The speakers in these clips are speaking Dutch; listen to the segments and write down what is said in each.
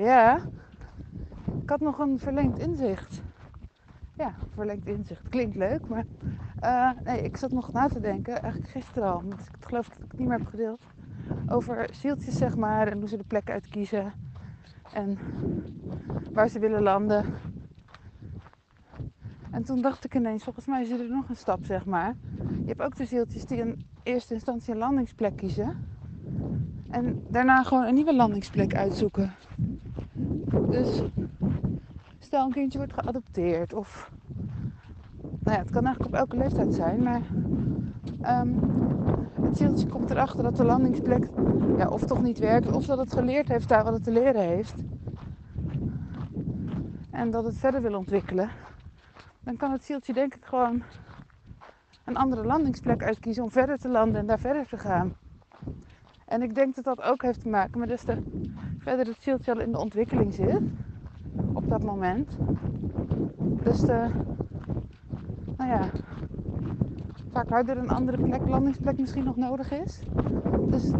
Ja, ik had nog een verlengd inzicht. Ja, verlengd inzicht. Klinkt leuk, maar eh, nee, ik zat nog na te denken, eigenlijk gisteren al, want ik geloof dat ik het niet meer heb gedeeld, over zieltjes zeg maar en hoe ze de plek uitkiezen en waar ze willen landen. En toen dacht ik ineens, volgens mij is er nog een stap zeg maar. Je hebt ook de zieltjes die in eerste instantie een landingsplek kiezen. En daarna gewoon een nieuwe landingsplek uitzoeken. Dus stel een kindje wordt geadopteerd of nou ja, het kan eigenlijk op elke leeftijd zijn, maar ehm, het zieltje komt erachter dat de landingsplek ja, of toch niet werkt, of dat het geleerd heeft daar wat het te leren heeft. En dat het verder wil ontwikkelen. Dan kan het zieltje denk ik gewoon een andere landingsplek uitkiezen om verder te landen en daar verder te gaan. En ik denk dat dat ook heeft te maken met des te verder het zieltje al in de ontwikkeling zit op dat moment. Dus de, nou ja, vaak harder een andere plek, landingsplek misschien nog nodig is. Dus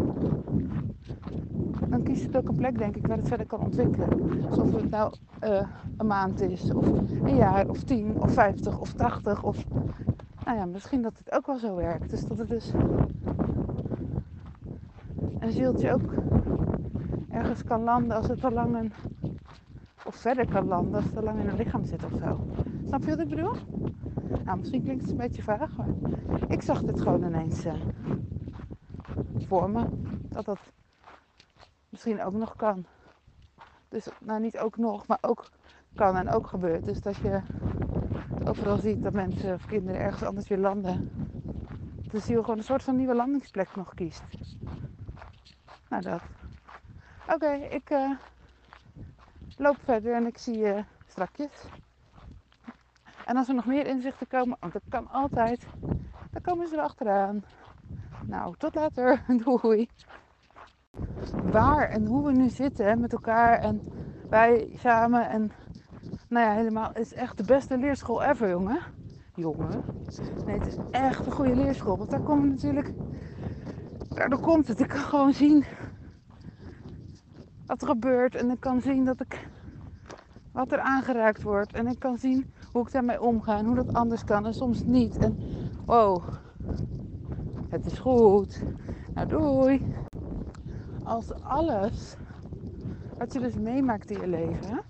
dan kiest het ook een plek, denk ik, waar het verder kan ontwikkelen. Dus of het nou uh, een maand is, of een jaar, of tien, of vijftig, of tachtig, of... Nou ja, misschien dat het ook wel zo werkt. Dus dat het dus een zieltje ook ergens kan landen als het al lang een... Of verder kan landen als het al lang in een lichaam zit of zo. Snap je wat ik bedoel? Nou, misschien klinkt het een beetje vaag, maar ik zag dit gewoon ineens uh, voor me. Dat dat misschien ook nog kan. Dus, nou niet ook nog, maar ook kan en ook gebeurt. Dus dat je overal ziet dat mensen of kinderen ergens anders weer landen. Dus je gewoon een soort van nieuwe landingsplek nog kiest. Nou, dat. Oké, ik uh, loop verder en ik zie je strakjes. En als er nog meer inzichten komen, want dat kan altijd, dan komen ze erachteraan. Nou, tot later. Doei. Waar en hoe we nu zitten met elkaar en wij samen en nou ja, helemaal is echt de beste leerschool ever, jongen. Jongen. Nee, het is echt een goede leerschool. Want daar komen natuurlijk. Daardoor komt het. Ik kan gewoon zien wat er gebeurt. En ik kan zien dat ik. wat er aangeraakt wordt. En ik kan zien hoe ik daarmee omga en hoe dat anders kan en soms niet. En wow, het is goed. Nou, doei. Als alles wat je dus meemaakt in je leven,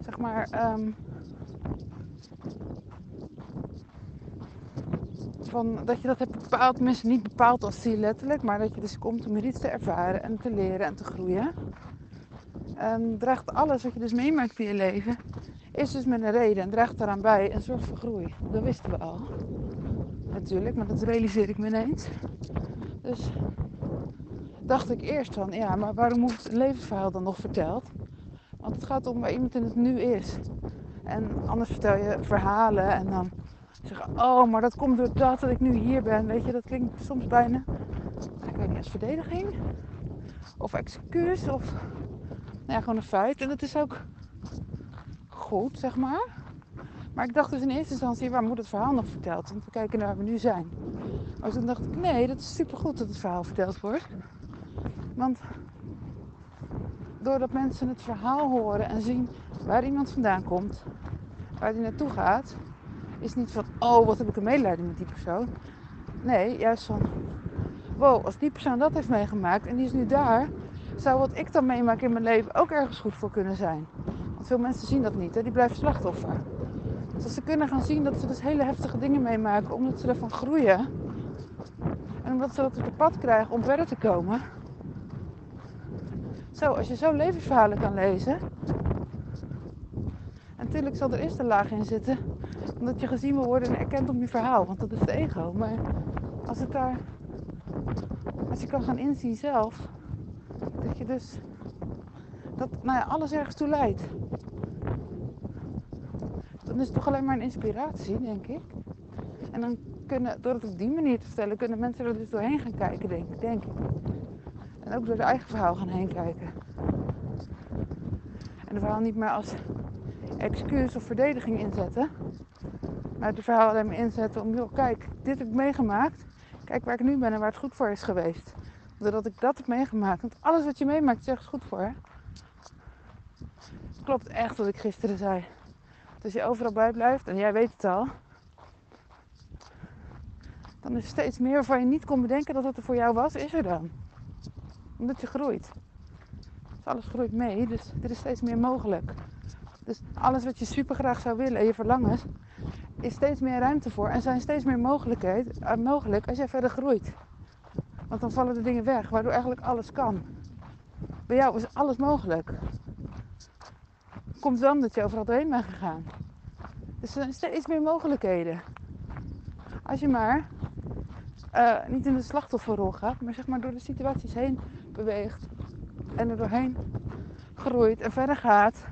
zeg maar, um, van, dat je dat hebt bepaald, tenminste niet bepaald als ziel letterlijk, maar dat je dus komt om iets te ervaren en te leren en te groeien. Um, draagt alles wat je dus meemaakt in je leven, is dus met een reden en draagt daaraan bij een soort van groei. Dat wisten we al. Natuurlijk, maar dat realiseer ik me ineens. Dus dacht ik eerst van, ja, maar waarom moet het levensverhaal dan nog verteld? Want het gaat om waar iemand in het nu is. En anders vertel je verhalen en dan zeggen, oh, maar dat komt door dat dat ik nu hier ben. Weet je, dat klinkt soms bijna, ik weet niet, als verdediging. Of excuus, of nou ja, gewoon een feit. En dat is ook goed, zeg maar. Maar ik dacht dus in eerste instantie, waar moet het verhaal nog verteld? Want we kijken naar waar we nu zijn. Maar toen dacht ik, nee, dat is supergoed dat het verhaal verteld wordt. Want doordat mensen het verhaal horen en zien waar iemand vandaan komt, waar hij naartoe gaat, is niet van, oh, wat heb ik een medelijden met die persoon. Nee, juist van, wow, als die persoon dat heeft meegemaakt en die is nu daar, zou wat ik dan meemaak in mijn leven ook ergens goed voor kunnen zijn. Want veel mensen zien dat niet, hè? die blijven slachtoffer. Dus als ze kunnen gaan zien dat ze dus hele heftige dingen meemaken omdat ze ervan groeien. En omdat ze dat op het pad krijgen om verder te komen. Zo, als je zo levensverhalen kan lezen. En natuurlijk zal er eerst een laag in zitten. Omdat je gezien wil worden en erkend om je verhaal. Want dat is de ego. Maar als het daar. Als je kan gaan inzien zelf. Dat je dus. Dat nou ja, alles ergens toe leidt dan is het toch alleen maar een inspiratie, denk ik. En dan kunnen, door het op die manier te vertellen, kunnen mensen er dus doorheen gaan kijken, denk, denk ik. En ook door hun eigen verhaal gaan heen kijken. En het verhaal niet meer als excuus of verdediging inzetten. Maar het verhaal alleen maar inzetten om, joh, kijk, dit heb ik meegemaakt. Kijk waar ik nu ben en waar het goed voor is geweest. Doordat ik dat heb meegemaakt. Want alles wat je meemaakt is ergens goed voor. Klopt echt wat ik gisteren zei. Als je overal bij blijft, en jij weet het al, dan is steeds meer waarvan je niet kon bedenken dat het er voor jou was, is er dan. Omdat je groeit. Dus alles groeit mee, dus er is steeds meer mogelijk. Dus alles wat je super graag zou willen, je verlangens, is steeds meer ruimte voor en zijn steeds meer mogelijkheid, uh, mogelijk als jij verder groeit. Want dan vallen de dingen weg, waardoor eigenlijk alles kan. Bij jou is alles mogelijk. Komt dan dat je overal doorheen bent gegaan. Dus er zijn steeds meer mogelijkheden. Als je maar uh, niet in de slachtofferrol gaat, maar zeg maar door de situaties heen beweegt en er doorheen groeit en verder gaat.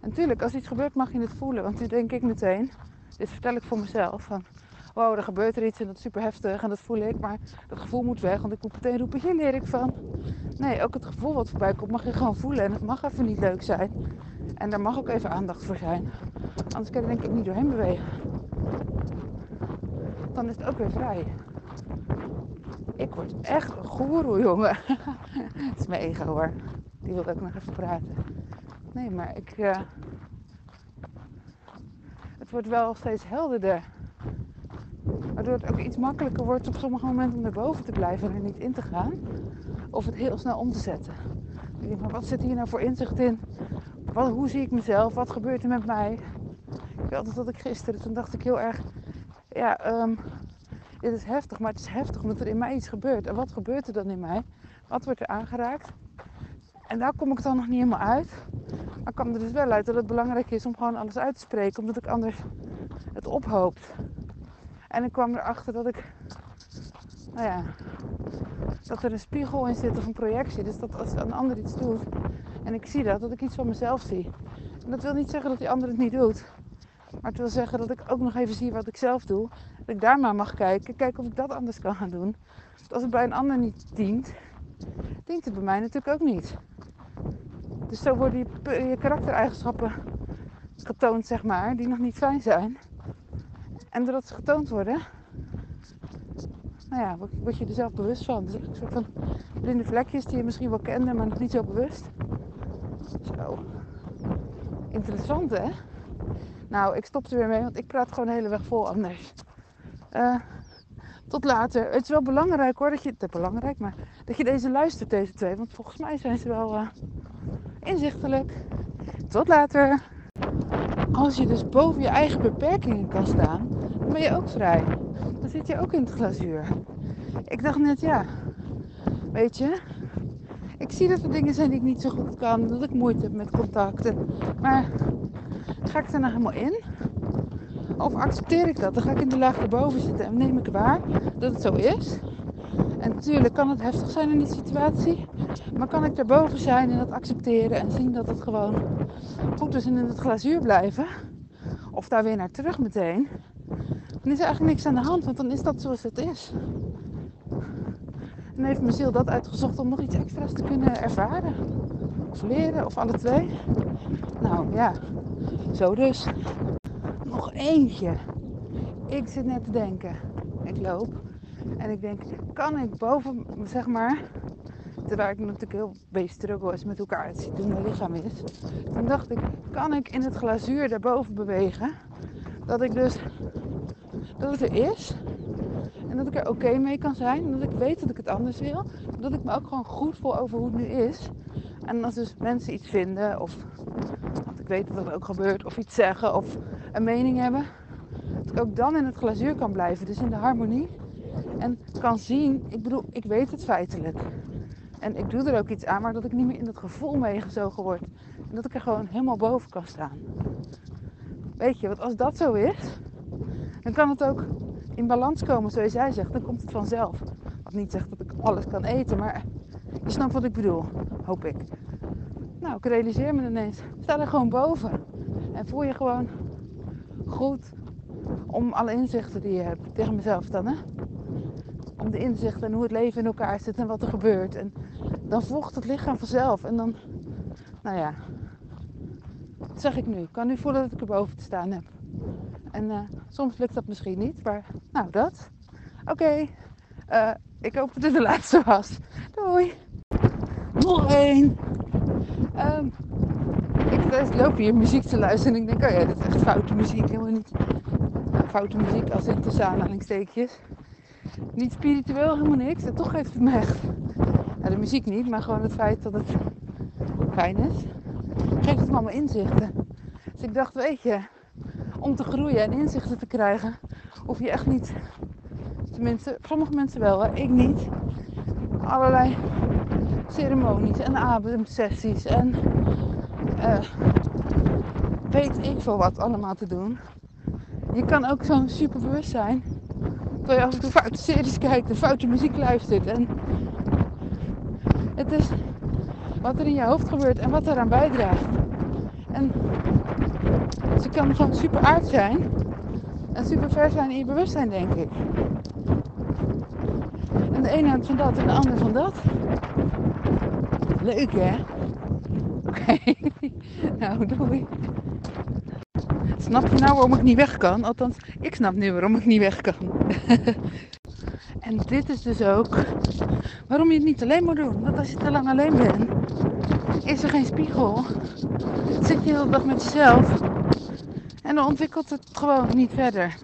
En natuurlijk, als iets gebeurt mag je het voelen, want nu denk ik meteen, dit vertel ik voor mezelf, van wow, er gebeurt er iets en dat is super heftig en dat voel ik, maar dat gevoel moet weg, want ik moet meteen roepen, hier leer ik van. Nee, ook het gevoel wat voorbij komt mag je gewoon voelen en het mag even niet leuk zijn. En daar mag ook even aandacht voor zijn. Anders kan je denk ik niet doorheen bewegen. Dan is het ook weer vrij. Ik word echt een goeroe, jongen. Het is mijn ego hoor. Die wil ook nog even praten. Nee, maar ik... Uh... Het wordt wel steeds helderder. Waardoor het ook iets makkelijker wordt op sommige momenten om erboven te blijven en er niet in te gaan. Of het heel snel om te zetten. Ik denk, maar wat zit hier nou voor inzicht in? Wat, hoe zie ik mezelf? Wat gebeurt er met mij? Ik weet altijd dat ik gisteren, toen dacht ik heel erg, ja, um, dit is heftig, maar het is heftig omdat er in mij iets gebeurt. En wat gebeurt er dan in mij? Wat wordt er aangeraakt? En daar kom ik dan nog niet helemaal uit. Maar ik kwam er dus wel uit dat het belangrijk is om gewoon alles uit te spreken, omdat ik anders het ophoopt. En ik kwam erachter dat ik, nou ja, dat er een spiegel in zit of een projectie. Dus dat als een ander iets doet en ik zie dat, dat ik iets van mezelf zie. En dat wil niet zeggen dat die ander het niet doet. Maar het wil zeggen dat ik ook nog even zie wat ik zelf doe. Dat ik daar maar mag kijken. Kijken of ik dat anders kan gaan doen. Want als het bij een ander niet dient, dient het bij mij natuurlijk ook niet. Dus zo worden je, je karaktereigenschappen getoond, zeg maar, die nog niet fijn zijn. En doordat ze getoond worden, nou ja, word je er zelf bewust van. Dus een soort van blinde vlekjes die je misschien wel kende, maar nog niet zo bewust. Zo. Interessant, hè? Nou, ik stop er weer mee, want ik praat gewoon de hele weg vol anders. Uh, tot later. Het is wel belangrijk hoor, dat je, is belangrijk, maar dat je deze luistert, deze twee. Want volgens mij zijn ze wel uh, inzichtelijk. Tot later. Als je dus boven je eigen beperkingen kan staan, ben je ook vrij. Dan zit je ook in het glazuur. Ik dacht net, ja, weet je, ik zie dat er dingen zijn die ik niet zo goed kan, dat ik moeite heb met contacten. Maar ga ik er nou helemaal in? Of accepteer ik dat? Dan ga ik in de laag erboven zitten en neem ik waar dat het zo is. En natuurlijk kan het heftig zijn in die situatie. Maar kan ik daarboven zijn en dat accepteren en zien dat het gewoon goed is en in het glazuur blijven. Of daar weer naar terug meteen. Dan is eigenlijk niks aan de hand, want dan is dat zoals het is. En heeft mijn ziel dat uitgezocht om nog iets extra's te kunnen ervaren. Of leren, of alle twee. Nou ja, zo dus. Nog eentje. Ik zit net te denken. Ik loop. En ik denk, kan ik boven, zeg maar, terwijl ik natuurlijk heel beetje struggle is met elkaar het ziet hoe mijn lichaam is. Toen dacht ik, kan ik in het glazuur daarboven bewegen? Dat ik dus, dat het er is. En dat ik er oké mee kan zijn. En dat ik weet dat ik het anders wil. Dat ik me ook gewoon goed voel over hoe het nu is. En als dus mensen iets vinden, of want ik weet dat dat ook gebeurt, of iets zeggen, of een mening hebben. Dat ik ook dan in het glazuur kan blijven. Dus in de harmonie. En kan zien, ik bedoel, ik weet het feitelijk. En ik doe er ook iets aan, maar dat ik niet meer in dat gevoel meegezogen word. En dat ik er gewoon helemaal boven kan staan. Weet je, want als dat zo is, dan kan het ook in balans komen, zoals jij zegt. Dan komt het vanzelf. Wat niet zegt dat ik alles kan eten, maar je snapt wat ik bedoel, hoop ik. Nou, ik realiseer me ineens. Sta er gewoon boven. En voel je gewoon goed om alle inzichten die je hebt. Tegen mezelf dan, hè? Om de inzichten en hoe het leven in elkaar zit en wat er gebeurt. En dan volgt het lichaam vanzelf. En dan, nou ja, zeg ik nu. Ik kan nu voelen dat ik er boven te staan heb. En uh, soms lukt dat misschien niet, maar nou dat. Oké, uh, ik hoop dat dit de laatste was. Doei! Nog één! Ehm, ik loop hier muziek te luisteren en ik denk, oh ja, dit is echt foute muziek. Helemaal niet nou, foute muziek als in tussen aanhalingstekens. Niet spiritueel, helemaal niks. En toch geeft het me echt, ja, de muziek niet, maar gewoon het feit dat het fijn is. Geeft het me allemaal inzichten. Dus ik dacht, weet je, om te groeien en inzichten te krijgen, hoef je echt niet, tenminste, sommige mensen wel, hè, ik niet, allerlei ceremonies en ademsessies en uh, weet ik veel wat allemaal te doen. Je kan ook zo super bewust zijn. Terwijl je af en toe foute series kijkt en foute muziek luistert. En het is wat er in je hoofd gebeurt en wat eraan bijdraagt. En ze kan gewoon super aard zijn. En super ver zijn in je bewustzijn, denk ik. En de ene houdt van dat en de ander van dat. Leuk hè? Oké, nou doei. Snap je nou waarom ik niet weg kan? Althans, ik snap nu waarom ik niet weg kan. en dit is dus ook waarom je het niet alleen moet doen. Want als je te lang alleen bent, is er geen spiegel. Zit je de hele dag met jezelf. En dan ontwikkelt het gewoon niet verder.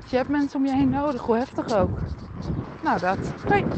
Dus je hebt mensen om je heen nodig, hoe heftig ook. Nou dat. Hoi.